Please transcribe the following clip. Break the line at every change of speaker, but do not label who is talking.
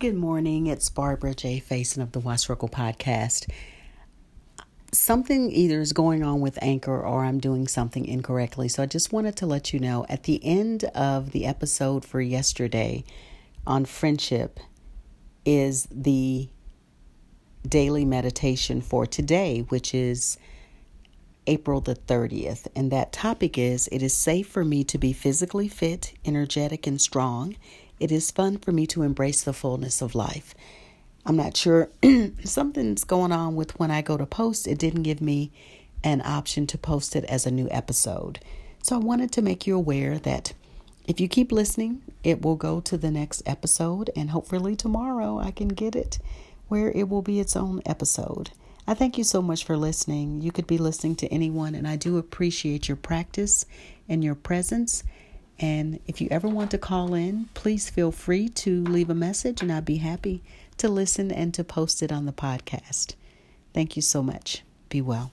Good morning. It's Barbara J. Faison of the Watch Circle podcast. Something either is going on with Anchor or I'm doing something incorrectly. So I just wanted to let you know at the end of the episode for yesterday on friendship is the daily meditation for today, which is April the 30th. And that topic is It is safe for me to be physically fit, energetic, and strong it is fun for me to embrace the fullness of life. I'm not sure something's going on with when I go to post, it didn't give me an option to post it as a new episode. So I wanted to make you aware that if you keep listening, it will go to the next episode, and hopefully tomorrow I can get it where it will be its own episode. I thank you so much for listening. You could be listening to anyone, and I do appreciate your practice and your presence. And if you ever want to call in, please feel free to leave a message, and I'd be happy to listen and to post it on the podcast. Thank you so much. Be well.